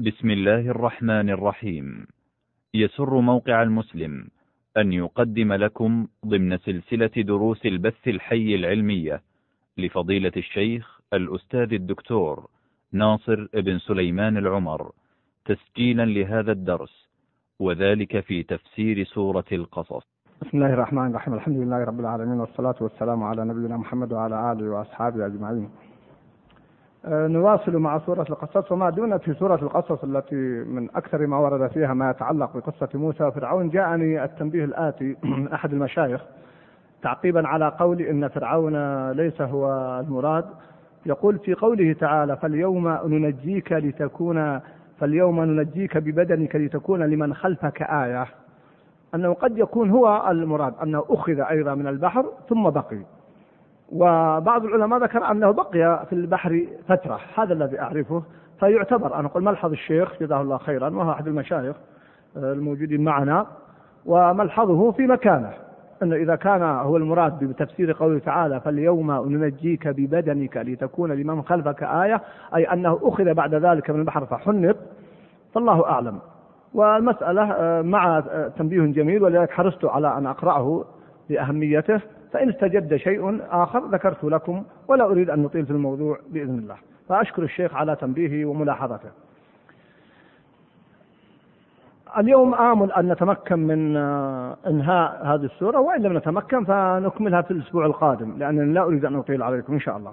بسم الله الرحمن الرحيم. يسر موقع المسلم أن يقدم لكم ضمن سلسلة دروس البث الحي العلمية لفضيلة الشيخ الأستاذ الدكتور ناصر بن سليمان العمر تسجيلا لهذا الدرس وذلك في تفسير سورة القصص. بسم الله الرحمن الرحيم. الحمد لله رب العالمين والصلاة والسلام على نبينا محمد وعلى آله وأصحابه أجمعين. نواصل مع سورة القصص وما دون في سورة القصص التي من أكثر ما ورد فيها ما يتعلق بقصة موسى وفرعون. جاءني التنبيه الآتي من أحد المشايخ تعقيبا على قول إن فرعون ليس هو المراد. يقول في قوله تعالى فاليوم ننجيك لتكون فاليوم ننجيك ببدنك لتكون لمن خلفك آية. أنه قد يكون هو المراد أنه أخذ أيضا من البحر ثم بقي. وبعض العلماء ذكر أنه بقي في البحر فترة هذا الذي أعرفه. فيعتبر أنا أقول ملحظ الشيخ جزاه الله خيرا وهو أحد المشايخ الموجودين معنا وملحظه في مكانه. أنه إذا كان هو المراد بتفسير قوله تعالى فاليوم ننجيك ببدنك لتكون لمن خلفك آية أي أنه أخذ بعد ذلك من البحر فحنط فالله أعلم. والمسألة آه، مع آه، تنبيه جميل ولذلك حرصت على أن أقرأه لأهميته. فإن استجد شيء آخر ذكرت لكم ولا أريد أن نطيل في الموضوع بإذن الله. فأشكر الشيخ على تنبيهه وملاحظته. اليوم آمل أن نتمكن من إنهاء هذه السورة وإن لم نتمكن فنكملها في الأسبوع القادم لأنني لا أريد أن أطيل عليكم إن شاء الله.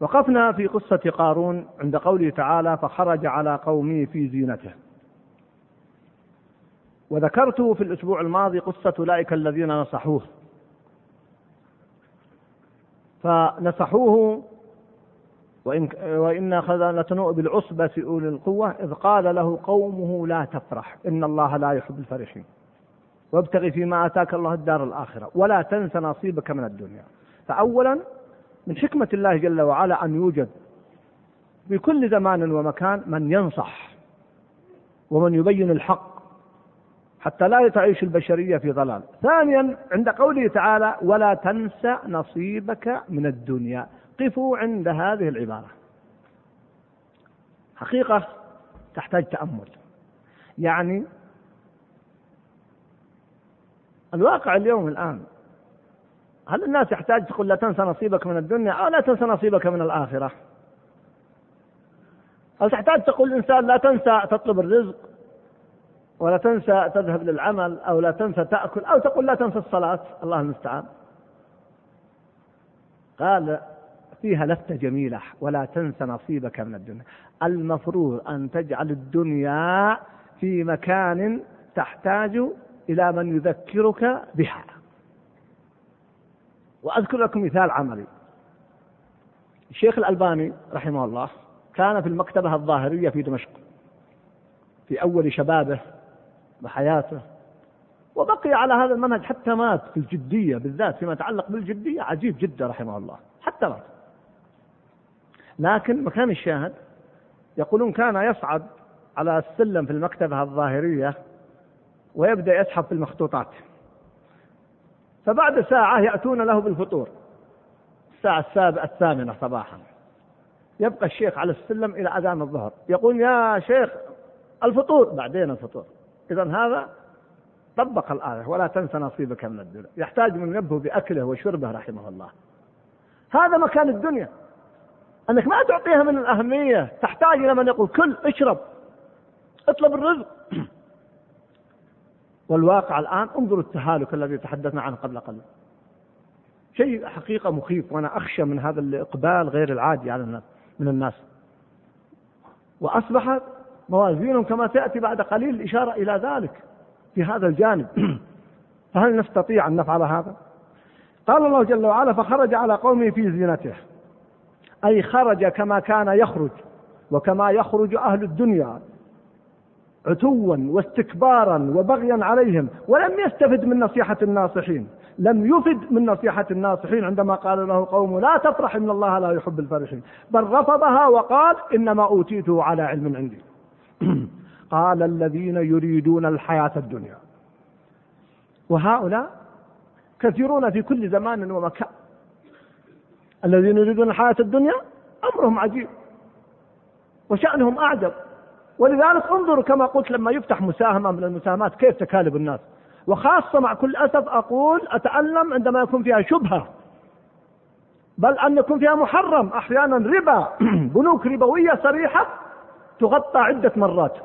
وقفنا في قصة قارون عند قوله تعالى فخرج على قومه في زينته. وذكرت في الأسبوع الماضي قصة أولئك الذين نصحوه. فنصحوه وإن وإنا خذلتنوء بالعصبة أولي القوة إذ قال له قومه لا تفرح إن الله لا يحب الفرحين. وابتغ فيما آتاك الله الدار الآخرة ولا تنس نصيبك من الدنيا. فأولا من حكمة الله جل وعلا أن يوجد في كل زمان ومكان من ينصح ومن يبين الحق. حتى لا تعيش البشرية في ضلال ثانيا عند قوله تعالى ولا تنس نصيبك من الدنيا. قفوا عند هذه العبارة. حقيقة تحتاج تأمل. يعني الواقع اليوم الآن هل الناس يحتاج تقول لا تنسى نصيبك من الدنيا أو لا تنسى نصيبك من الآخرة هل تحتاج تقول الإنسان لا تنسى تطلب الرزق ولا تنسى تذهب للعمل أو لا تنسى تأكل أو تقول لا تنسى الصلاة. الله المستعان. قال فيها لفتة جميلة ولا تنسى نصيبك من الدنيا. المفروض أن تجعل الدنيا في مكان تحتاج إلى من يذكرك بها. وأذكر لكم مثال عملي. الشيخ الألباني رحمه الله كان في المكتبة الظاهرية في دمشق في أول شبابه وحياته وبقي على هذا المنهج حتى مات في الجدية بالذات فيما يتعلق بالجدية. عجيب جدا رحمه الله. حتى مات. لكن مكان الشاهد يقولون كان يصعد على السلم في المكتبة الظاهرية ويبدأ يسحب في المخطوطات. فبعد ساعة يأتون له بالفطور. الساعة السابعة الثامنة صباحا. يبقى الشيخ على السلم إلى أذان الظهر. يقول يا شيخ الفطور. بعدين الفطور. إذا هذا طبق الآية ولا تنس نصيبك من الدنيا. يحتاج من ينبه بأكله وشربه رحمه الله. هذا مكان الدنيا. أنك ما تعطيها من الأهمية تحتاج إلى من يقول كل اشرب اطلب الرزق. والواقع الآن انظروا التهالك الذي تحدثنا عنه قبل قليل. شيء حقيقة مخيف وأنا أخشى من هذا الإقبال غير العادي على الناس من الناس. وأصبحت موازينهم كما تأتي بعد قليل الإشارة إلى ذلك في هذا الجانب. فهل نستطيع أن نفعل هذا؟ قال الله جل وعلا فخرج على قومه في زينته. أي خرج كما كان يخرج وكما يخرج أهل الدنيا عتوا واستكبارا وبغيا عليهم ولم يستفد من نصيحة الناصحين. لم يفد من نصيحة الناصحين عندما قال له قوم لا تفرح إن الله لا يحب الفرحين. بل رفضها وقال إنما أوتيته على علم عندي. قال الذين يريدون الحياة الدنيا. وهؤلاء كثيرون في كل زمان ومكان. الذين يريدون الحياة الدنيا أمرهم عجيب وشأنهم أعجب. ولذلك انظروا كما قلت لما يفتح مساهمة من المساهمات كيف تكالب الناس. وخاصة مع كل أسف أقول أتألم عندما يكون فيها شبهة. بل أن يكون فيها محرم. أحيانا ربا. بنوك ربوية صريحة تغطى عدة مرات.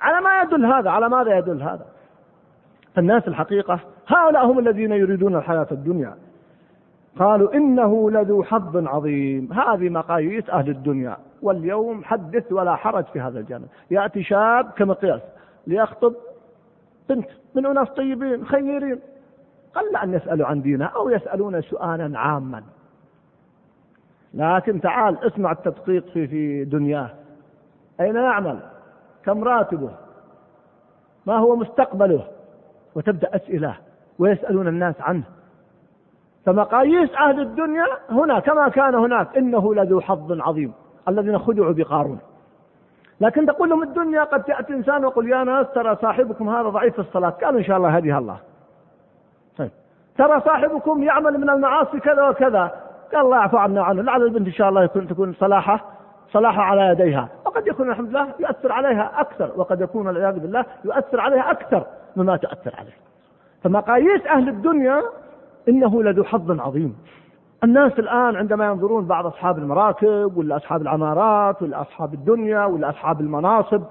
على ما يدل هذا؟ على ماذا يدل هذا؟ فالناس الحقيقة هؤلاء هم الذين يريدون الحياة الدنيا. قالوا إنه لذو حظ عظيم. هذه مقاييس أهل الدنيا. واليوم حدث ولا حرج في هذا الجانب. يأتي شاب كمقياس ليخطب بنت من أناس طيبين خيرين. قل أن يسألوا عن دينه أو يسألون سؤالا عاما. لكن تعال اسمع التدقيق في في دنياه. أين يعمل؟ كم راتبه؟ ما هو مستقبله؟ وتبدأ أسئلة ويسألون الناس عنه. فمقاييس أهل الدنيا هنا كما كان هناك إنه لذو حظ عظيم الذين خدعوا بقارون. لكن تقول لهم الدنيا قد تأتي إنسان ويقول يا ناس ترى صاحبكم هذا ضعيف في الصلاة. قالوا إن شاء الله هديها الله. طيب. ترى صاحبكم يعمل من المعاصي كذا وكذا. قال الله يعفو عنا عنه لعل البنت إن شاء الله يكون تكون صلاحة صلاحة على يديها. وقد يكون الحمد لله يؤثر عليها أكثر. وقد يكون والعياذ بالله يؤثر عليها أكثر مما تؤثر عليه. فمقاييس أهل الدنيا إنه لذو حظ عظيم. الناس الآن عندما ينظرون بعض أصحاب المراكب ولا أصحاب العمارات ولا أصحاب الدنيا ولا أصحاب المناصب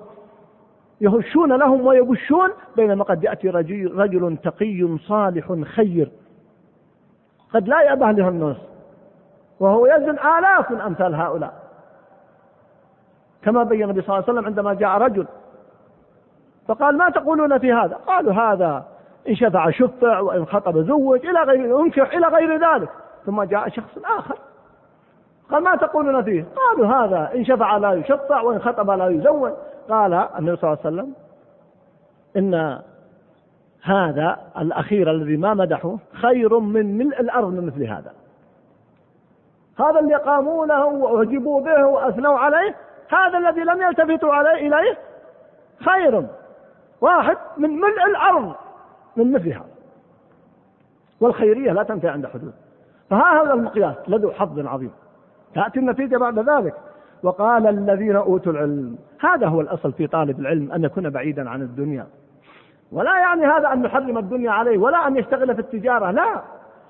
يهشون لهم ويبشون بينما قد يأتي رجل, رجل تقي صالح خير. قد لا يأبه له الناس. وهو يزن آلاف من أمثال هؤلاء. كما بين النبي صلى الله عليه وسلم عندما جاء رجل فقال ما تقولون في هذا؟ قالوا هذا إن شفع شفع وإن خطب زوج إلى غير انكح إلى غير ذلك. ثم جاء شخص آخر قال ما تقولون فيه؟ قالوا هذا إن شفع لا يشفع وإن خطب لا يزوج. قال النبي صلى الله عليه وسلم إن هذا الأخير الذي ما مدحه خير من ملء الأرض من مثل هذا. هذا اللي قاموا له وأعجبوا به وأثنوا عليه هذا الذي لم يلتفتوا عليه إليه خير واحد من ملء الأرض من مثل هذا والخيرية لا تنتهي عند حدود. فها هذا المقياس لذو حظ عظيم. تأتي النتيجة بعد ذلك. وقال الذين أوتوا العلم هذا هو الأصل في طالب العلم أن يكون بعيدا عن الدنيا. ولا يعني هذا أن نحرم الدنيا عليه ولا أن يشتغل في التجارة لا.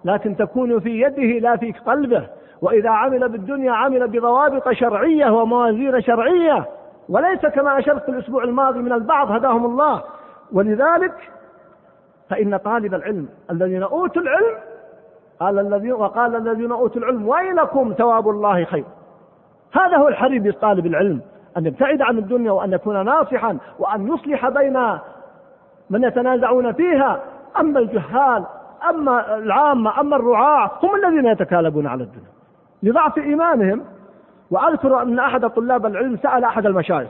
لكن تكون في يده لا في قلبه. وإذا عمل بالدنيا عمل بضوابط شرعية وموازين شرعية. وليس كما أشرت الأسبوع الماضي من البعض هداهم الله. ولذلك فإن طالب العلم الذين أوتوا العلم قال الذين وقال الذين أوتوا العلم ويلكم ثواب الله خير. هذا هو الحري بطالب العلم أن يبتعد عن الدنيا وأن يكون ناصحا وأن يصلح بين من يتنازعون فيها. أما الجهال أما العامة أما الرعاة هم الذين يتكالبون على الدنيا. لضعف إيمانهم وأذكر أن أحد طلاب العلم سأل أحد المشايخ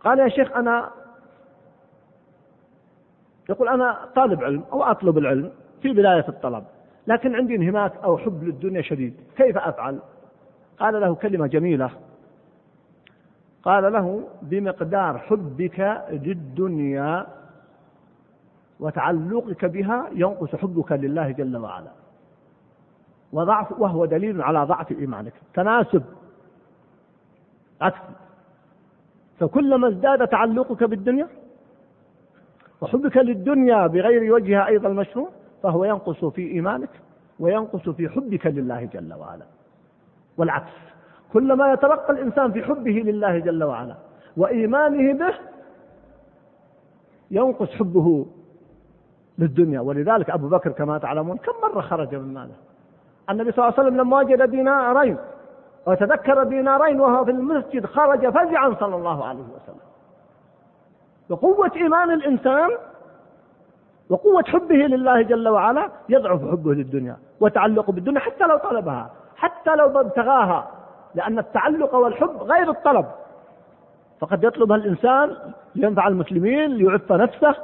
قال يا شيخ أنا يقول أنا طالب علم أو أطلب العلم في بداية الطلب لكن عندي انهماك أو حب للدنيا شديد كيف أفعل؟ قال له كلمة جميلة. قال له بمقدار حبك للدنيا. وتعلقك بها ينقص حبك لله جل وعلا. وضعف وهو دليل على ضعف إيمانك. تناسب. عكس فكلما ازداد تعلقك بالدنيا وحبك للدنيا بغير وجهها أيضا المشروع فهو ينقص في إيمانك وينقص في حبك لله جل وعلا. والعكس. كلما يترقى الإنسان في حبه لله جل وعلا وإيمانه به ينقص حبه للدنيا. ولذلك أبو بكر كما تعلمون كم مرة خرج من ماله. النبي صلى الله عليه وسلم لما وجد دينارين. وتذكر دينارين وهو في المسجد خرج فزعا صلى الله عليه وسلم. وقوة إيمان الإنسان وقوة حبه لله جل وعلا يضعف حبه للدنيا وتعلقه بالدنيا حتى لو طلبها حتى لو ابتغاها لأن التعلق والحب غير الطلب. فقد يطلبها الإنسان لينفع المسلمين ليعف نفسه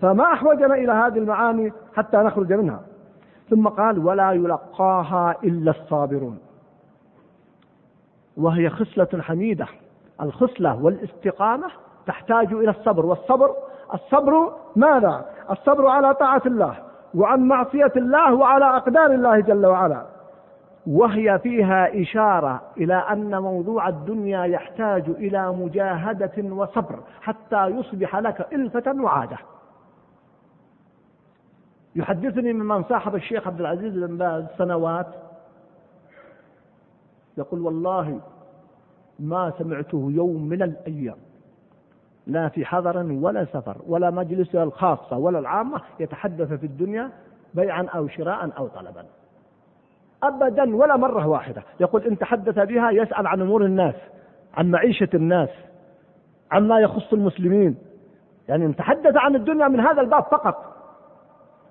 فما أحوجنا إلى هذه المعاني حتى نخرج منها. ثم قال ولا يلقاها إلا الصابرون. وهي خصلة حميدة. الخصلة والاستقامة تحتاج إلى الصبر. والصبر الصبر ماذا؟ الصبر على طاعة الله وعن معصية الله وعلى أقدار الله جل وعلا. وهي فيها إشارة إلى أن موضوع الدنيا يحتاج إلى مجاهدة وصبر حتى يصبح لك إلفة وعادة. يحدثني ممن صاحب الشيخ عبد العزيز بن باز سنوات. يقول والله ما سمعته يوم من الأيام. لا في حضر ولا سفر ولا مجلس الخاصة ولا العامة يتحدث في الدنيا بيعا أو شراء أو طلبا. أبدا ولا مرة واحدة. يقول إن تحدث بها يسأل عن أمور الناس عن معيشة الناس عما يخص المسلمين. يعني إن تحدث عن الدنيا من هذا الباب فقط.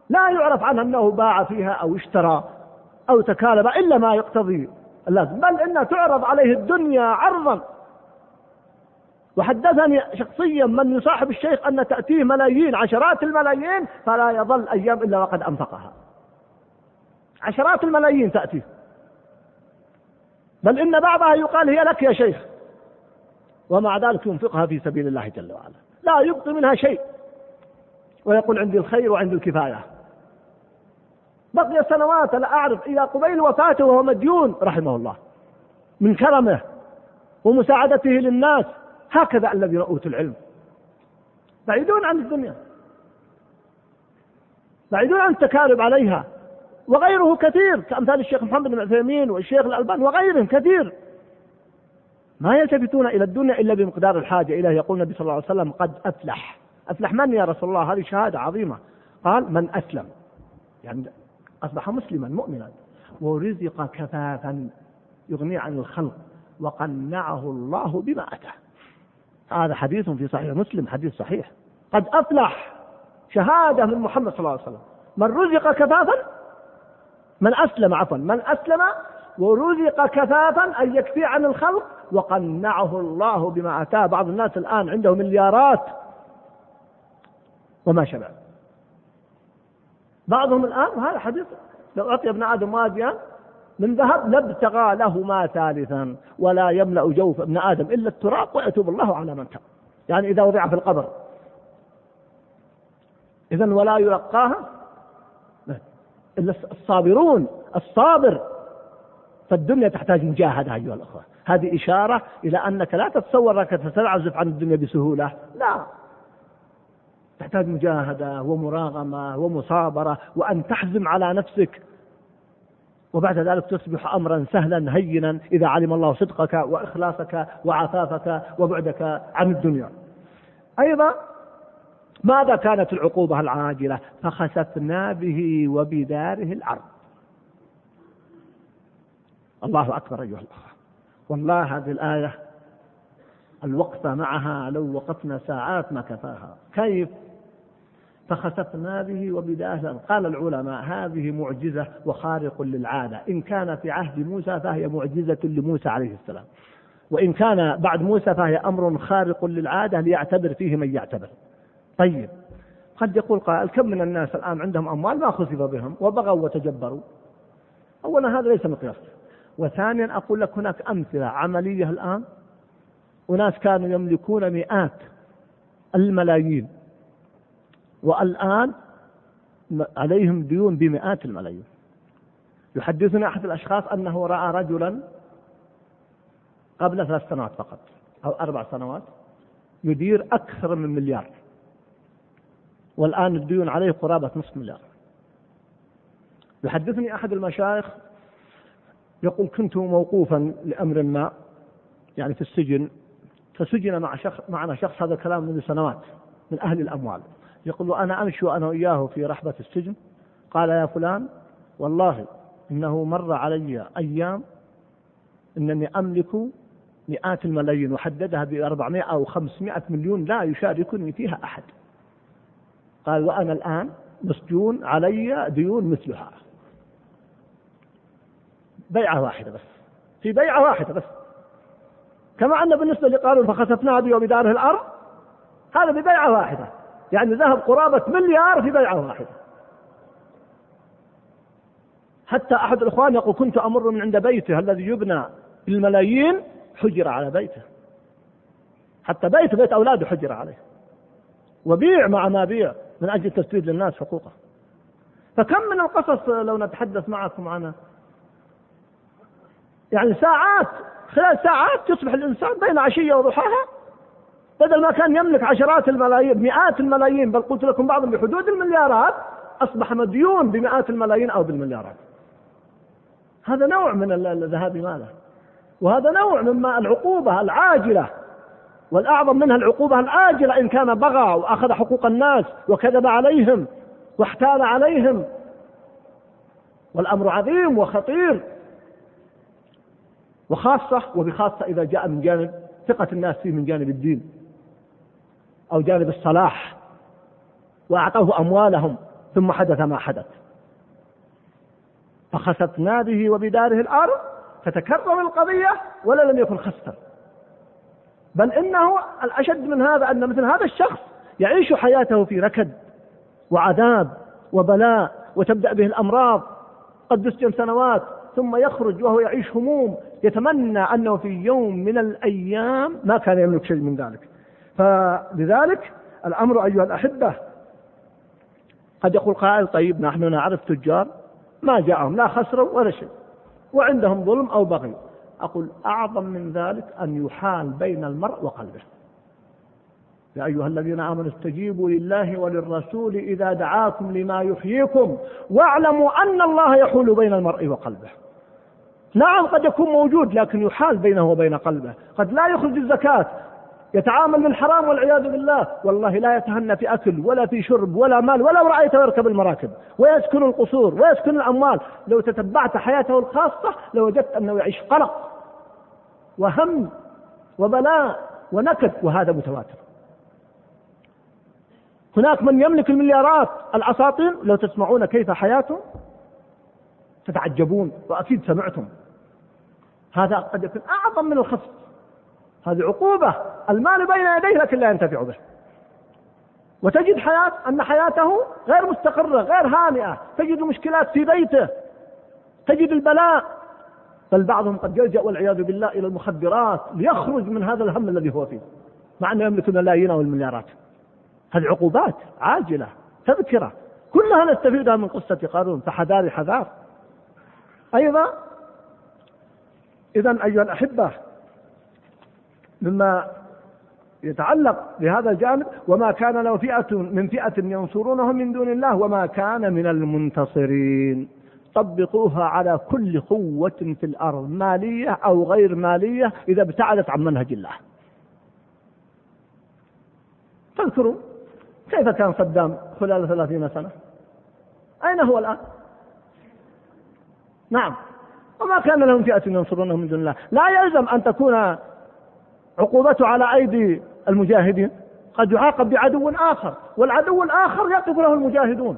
لا يعرف عنه أنه باع فيها أو اشترى أو تكالب إلا ما يقتضي اللازم. بل إنها تعرض عليه الدنيا عرضا. وحدثني شخصيا من يصاحب الشيخ أن تأتيه ملايين عشرات الملايين فلا يظل أيام إلا وقد أنفقها. عشرات الملايين تأتي بل إن بعضها يقال هي لك يا شيخ. ومع ذلك ينفقها في سبيل الله جل وعلا. لا يبقي منها شيء. ويقول عندي الخير وعندي الكفاية. بقي سنوات لا أعرف. إلى قبيل وفاته وهو مديون رحمه الله من كرمه ومساعدته للناس هكذا الذين أوتوا العلم. بعيدون عن الدنيا. بعيدون عن التكالب عليها. وغيره كثير كأمثال الشيخ محمد بن عثيمين والشيخ الألباني وغيرهم كثير. ما يلتفتون إلى الدنيا إلا بمقدار الحاجة إليه يقول النبي صلى الله عليه وسلم قد أفلح. أفلح من يا رسول الله؟ هذه شهادة عظيمة. قال من أسلم. يعني أصبح مسلما مؤمنا. ورزق كفافا يغني عن الخلق وقنعه الله بما أتاه. هذا حديث في صحيح مسلم حديث صحيح. قد أفلح شهادة من محمد صلى الله عليه وسلم. من رزق كفافا من أسلم عفوا من أسلم ورزق كفافا أن يكفي عن الخلق وقنعه الله بما أتاه. بعض الناس الآن عنده مليارات. وما شبع بعضهم الآن هذا حديث لو أعطي ابن آدم واديا من ذهب لابتغى لهما ثالثا ولا يملأ جوف ابن آدم إلا التراب ويتوب الله على من تاب. يعني إذا وضع في القبر. إذا ولا يلقاها إلا الصابرون الصابر. فالدنيا تحتاج مجاهدة أيها الأخوة. هذه إشارة إلى أنك لا تتصور أنك تتعزف عن الدنيا بسهولة. لا. تحتاج مجاهدة ومراغمة ومصابرة وأن تحزم على نفسك. وبعد ذلك تصبح أمرا سهلا هينا إذا علم الله صدقك وإخلاصك وعفافك وبعدك عن الدنيا. أيضا ماذا كانت العقوبة العاجلة؟ فخسفنا به وبداره الأرض. الله أكبر أيها الأخوة. والله هذه الآية الوقفة معها لو وقفنا ساعات ما كفاها. كيف؟ فخسفنا به وبداره قال العلماء هذه معجزة وخارق للعادة. إن كان في عهد موسى فهي معجزة لموسى عليه السلام. وإن كان بعد موسى فهي أمر خارق للعادة ليعتبر فيه من يعتبر. طيب. قد يقول قائل كم من الناس الآن عندهم أموال ما خسف بهم وبغوا وتجبروا. أولا هذا ليس مقياس. وثانيا أقول لك هناك أمثلة عملية الآن. أناس كانوا يملكون مئات الملايين. والآن عليهم ديون بمئات الملايين. يحدثنا أحد الأشخاص أنه رأى رجلا قبل ثلاث سنوات فقط أو أربع سنوات يدير أكثر من مليار. والآن الديون عليه قرابة نصف مليار. يحدثني أحد المشايخ يقول كنت موقوفا لأمر ما يعني في السجن فسجن مع شخص معنا شخص هذا الكلام منذ سنوات من أهل الأموال. يقول أنا أمشي وأنا وإياه في رحبة السجن. قال يا فلان والله إنه مر علي أيام إنني أملك مئات الملايين وحددها ب 400 أو 500 مليون لا يشاركني فيها أحد. قال وأنا الآن مسجون علي ديون مثلها. بيعة واحدة بس. في بيعة واحدة بس. كما أن بالنسبة لقارون فخسفنا به وبداره الأرض هذا ببيعة واحدة. يعني ذهب قرابة مليار في بيعة واحدة. حتى أحد الإخوان يقول كنت أمر من عند بيته الذي يبنى بالملايين حجر على بيته. حتى بيت بيت أولاده حجر عليه. وبيع مع ما بيع من أجل تسديد للناس حقوقه. فكم من القصص لو نتحدث معكم عنها؟ يعني ساعات خلال ساعات يصبح الإنسان بين عشية وضحاها بدل ما كان يملك عشرات الملايين مئات الملايين بل قلت لكم بعضهم بحدود المليارات أصبح مديون بمئات الملايين أو بالمليارات. هذا نوع من الذهاب ماله وهذا نوع مما العقوبة العاجلة والأعظم منها العقوبة العاجلة إن كان بغى وأخذ حقوق الناس وكذب عليهم واحتال عليهم. والأمر عظيم وخطير وخاصة وبخاصة إذا جاء من جانب ثقة الناس فيه من جانب الدين. أو جانب الصلاح وأعطوه أموالهم ثم حدث ما حدث. فخسفنا به وبداره الأرض فتكرر القضية ولا لم يكن خسفا. بل إنه الأشد من هذا أن مثل هذا الشخص يعيش حياته في ركد وعذاب وبلاء وتبدأ به الأمراض قد يسجن سنوات ثم يخرج وهو يعيش هموم يتمنى أنه في يوم من الأيام ما كان يملك شيء من ذلك. فلذلك الأمر أيها الأحبة قد يقول قائل طيب نحن نعرف تجار ما جاءهم لا خسروا ولا شيء وعندهم ظلم أو بغي أقول أعظم من ذلك أن يحال بين المرء وقلبه يا أيها الذين آمنوا استجيبوا لله وللرسول إذا دعاكم لما يحييكم واعلموا أن الله يحول بين المرء وقلبه نعم قد يكون موجود لكن يحال بينه وبين قلبه قد لا يخرج الزكاة يتعامل بالحرام والعياذ بالله. والله لا يتهنى في أكل ولا في شرب ولا مال ولا رأيته يركب المراكب ويسكن القصور ويسكن الأموال. لو تتبعت حياته الخاصة لوجدت أنه يعيش قلق وهم وبلاء ونكد وهذا متواتر. هناك من يملك المليارات الأساطين لو تسمعون كيف حياته تتعجبون وأكيد سمعتم. هذا قد يكون أعظم من الخصم. هذه عقوبة المال بين يديه لكن لا ينتفع به. وتجد حياة أن حياته غير مستقرة غير هانئة. تجد المشكلات في بيته. تجد البلاء. بل بعضهم قد يلجأ والعياذ بالله إلى المخدرات ليخرج من هذا الهم الذي هو فيه. مع أنه يملك الملايين والمليارات. هذه عقوبات عاجلة تذكرة. كلها نستفيدها من قصة قارون فحذار حذار. أيضا إذا أيها الأحبة مما يتعلق بهذا الجانب وما كان له فئة من فئة ينصرونه من دون الله وما كان من المنتصرين. طبقوها على كل قوة في الأرض مالية أو غير مالية إذا ابتعدت عن منهج الله. تذكروا كيف كان صدام خلال ثلاثين سنة؟ أين هو الآن؟ نعم. وما كان لهم فئة ينصرونه من دون الله. لا يلزم أن تكون عقوبته على أيدي المجاهدين قد يعاقب بعدو آخر والعدو الآخر يقف له المجاهدون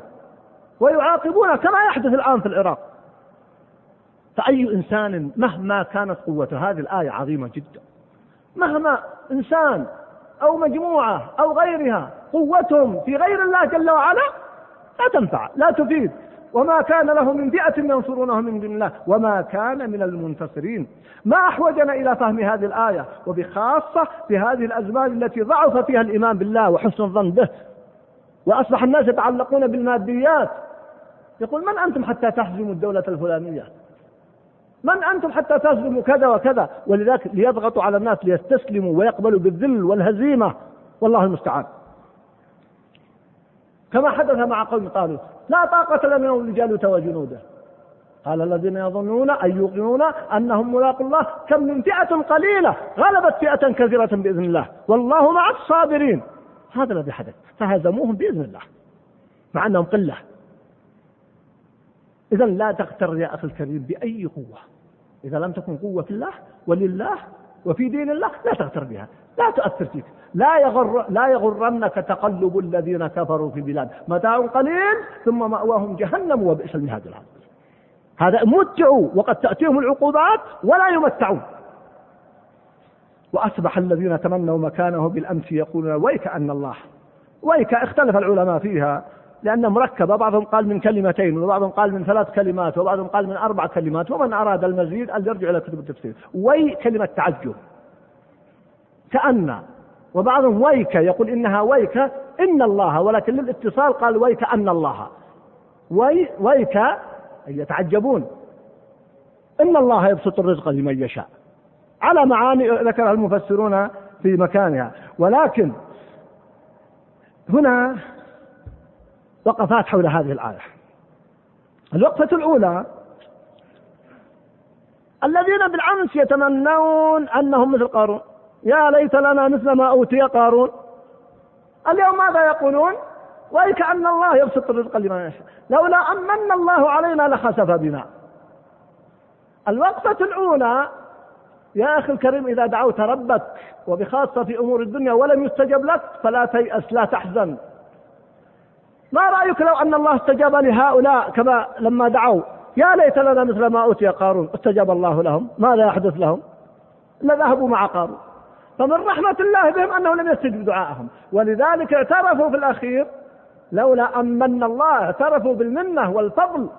ويعاقبونه كما يحدث الآن في العراق. فأي إنسان مهما كانت قوته هذه الآية عظيمة جدا. مهما إنسان أو مجموعة أو غيرها قوتهم في غير الله جل وعلا لا تنفع لا تفيد. وما كان له من فئة ينصرونه من دون الله وما كان من المنتصرين. ما أحوجنا إلى فهم هذه الآية وبخاصة في هذه الأزمان التي ضعف فيها الإيمان بالله وحسن الظن به وأصبح الناس يتعلقون بالماديات. يقول من أنتم حتى تهزموا الدولة الفلانية؟ من أنتم حتى تهزموا كذا وكذا؟ ولذلك ليضغطوا على الناس ليستسلموا ويقبلوا بالذل والهزيمة. والله المستعان. كما حدث مع قوم طالوت لا طاقة لنا لجالوت وجنوده قال الذين يظنون أن يوقنون أنهم ملاقوا الله كم من فئة قليلة غلبت فئة كثيرة بإذن الله. والله مع الصابرين. هذا الذي حدث. فهزموهم بإذن الله. مع أنهم قلة. إذا لا تغتر يا أخي الكريم بأي قوة. إذا لم تكن قوة في الله ولله وفي دين الله لا تغتر بها. لا تؤثر فيك. لا يغر لا يغرنك تقلب الذين كفروا في البلاد. متاع قليل ثم مأواهم جهنم وبئس المهاد العظيم. هذا متعوا وقد تأتيهم العقوبات ولا يمتعون. وأصبح الذين تمنوا مكانه بالأمس يقولون ويك أن الله ويك اختلف العلماء فيها لأنها مركبة بعضهم قال من كلمتين وبعضهم قال من ثلاث كلمات وبعضهم قال من أربع كلمات ومن أراد المزيد أن يرجع إلى كتب التفسير. وي كلمة تعجب. كأن وبعضهم ويك يقول إنها ويك إن الله ولكن للاتصال قال ويك أن الله. وي ويك يتعجبون. إن الله يبسط الرزق لمن يشاء. على معاني ذكرها المفسرون في مكانها. ولكن هنا وقفات حول هذه الآية. الوقفة الأولى الذين بالأمس يتمنون أنهم مثل قارون. يا ليت لنا مثل ما أوتي قارون. اليوم ماذا يقولون؟ وكأن الله يبسط الرزق لمن يشاء. لولا أمن الله علينا لخسف بنا. الوقفة الأولى يا أخي الكريم إذا دعوت ربك وبخاصة في أمور الدنيا ولم يستجب لك فلا تيأس لا تحزن. ما رأيك لو أن الله استجاب لهؤلاء؟ كما لما دعوا يا ليت لنا مثل ما أوتي قارون. استجاب الله لهم؟ ماذا يحدث لهم؟ لذهبوا مع قارون. فمن رحمة الله بهم أنه لم يستجب دعائهم ولذلك اعترفوا في الأخير لولا أمن الله اعترفوا بالمنة والفضل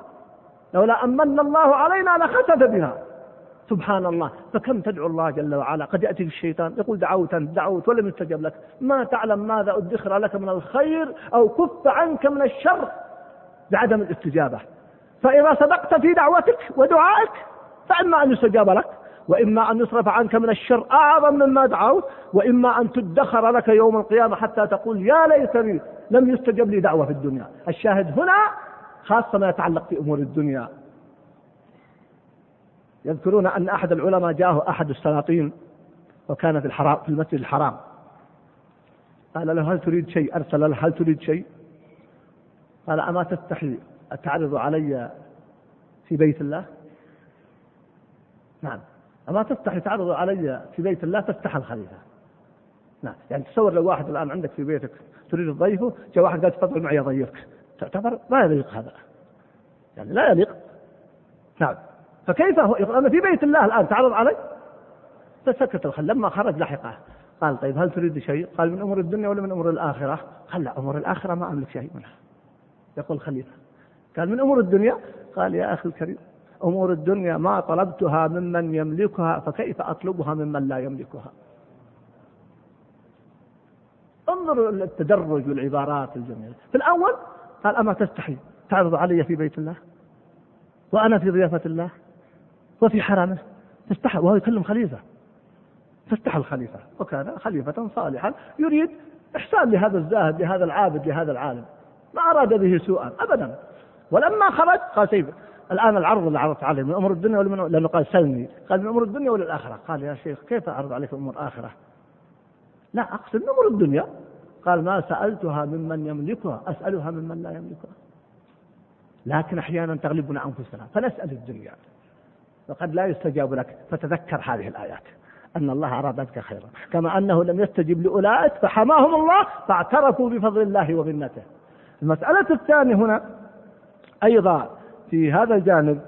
لولا أمن الله علينا لخسف بنا سبحان الله. فكم تدعو الله جل وعلا؟ قد يأتي الشيطان يقول دعوت دعوت ولم يستجب لك. ما تعلم ماذا أدخر لك من الخير أو كف عنك من الشر بعدم الاستجابة. فإذا صدقت في دعوتك ودعائك فإما أن يستجاب لك وإما أن يصرف عنك من الشر أعظم مما دعوت وإما أن تدخر لك يوم القيامة حتى تقول يا ليتني لم يستجب لي دعوة في الدنيا. الشاهد هنا خاصة ما يتعلق في أمور الدنيا. يذكرون أن أحد العلماء جاءه أحد السلاطين وكان في الحرام في المسجد الحرام. قال له هل تريد شيء؟ أرسل له هل تريد شيء؟ قال أما تستحي تعرض علي في بيت الله؟ نعم. أما تفتح تعرض علي في بيت الله تفتح الخليفة. نعم. يعني تصور لو واحد الآن عندك في بيتك تريد تضيفه جاء واحد قال تفضل معي أضيفك. تعتبر ما يليق هذا. يعني لا يليق. نعم. فكيف هو؟ أنا في بيت الله الآن تعرض علي؟ فسكت الخل. لما خرج لحقه. قال طيب هل تريد شيء؟ قال من أمور الدنيا ولا من أمور الآخرة؟ قال لا أمور الآخرة ما أملك شيء منها. يقول الخليفة قال من أمور الدنيا؟ قال يا أخي الكريم أمور الدنيا ما طلبتها ممن يملكها فكيف أطلبها ممن لا يملكها؟ انظروا التدرج والعبارات الجميلة. في الأول قال أما تستحي تعرض علي في بيت الله؟ وأنا في ضيافة الله؟ وفي حرمه؟ تستحى. وهو يكلم خليفة. فاستحى الخليفة. وكان خليفة صالحا يريد إحسان لهذا الزاهد لهذا العابد لهذا العالم. ما أراد به سوءا أبدا. ولما خرج قال سيف الآن العرض اللي عرضت عليه من أمور الدنيا ولا من لأنه قال سلني قال من أمور الدنيا ولا الآخرة قال يا شيخ كيف أعرض عليك أمور آخرة؟ لا أقصد من أمور الدنيا. قال ما سألتها ممن يملكها. أسألها ممن لا يملكها. لكن أحيانا تغلبنا أنفسنا. فنسأل الدنيا. وقد لا يستجاب لك. فتذكر هذه الآيات. أن الله أراد بك خيرا. كما أنه لم يستجب لأولئك فحماهم الله فاعترفوا بفضل الله ومنته. المسألة الثانية هنا أيضا في هذا الجانب.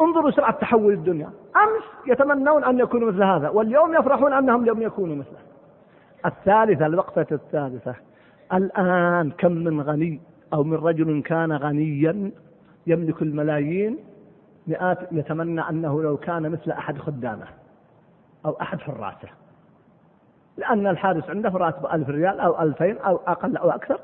انظروا سرعة تحول الدنيا. أمس يتمنون أن يكونوا مثل هذا واليوم يفرحون أنهم لم يكونوا مثله. الثالثة الوقفة الثالثة. الآن كم من غني أو من رجل كان غنيا يملك الملايين؟ مئات يتمنى أنه لو كان مثل أحد خدامه أو أحد حراسه لأن الحارس عنده راتب ألف ريال أو ألفين أو أقل أو أكثر.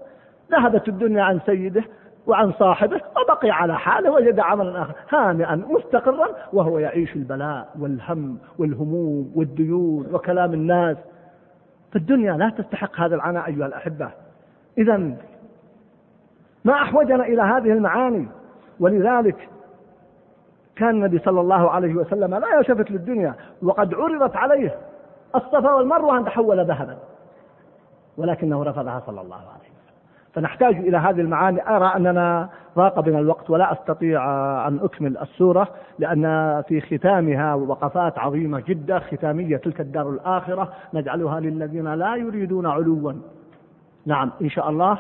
ذهبت الدنيا عن سيده وعن صاحبه وبقي على حاله وجد عملا آخر هانئا مستقرا وهو يعيش البلاء والهم والهموم والديون وكلام الناس. فالدنيا لا تستحق هذا العناء أيها الأحبة. إذا ما أحوجنا إلى هذه المعاني. ولذلك كان النبي صلى الله عليه وسلم لا يلتفت للدنيا وقد عرضت عليه الصفا والمروة أن تحول ذهبا ولكنه رفضها صلى الله عليه وسلم. فنحتاج إلى هذه المعاني. أرى أننا ضاق بنا الوقت ولا أستطيع أن أكمل السورة لأن في ختامها وقفات عظيمة جدا ختامية تلك الدار الآخرة نجعلها للذين لا يريدون علوا. نعم إن شاء الله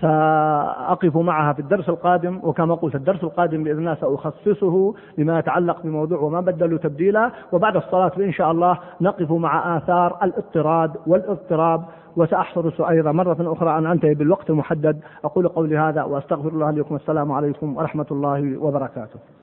سأقف معها في الدرس القادم وكما قلت الدرس القادم بإذن الله سأخصصه لما يتعلق بموضوع وما بدلوا تبديلا وبعد الصلاة إن شاء الله نقف مع آثار الاضطراد والاضطراب وسأحرص أيضا مرة أخرى أن أنتهي بالوقت المحدد. أقول قولي هذا وأستغفر الله لكم السلام عليكم ورحمة الله وبركاته.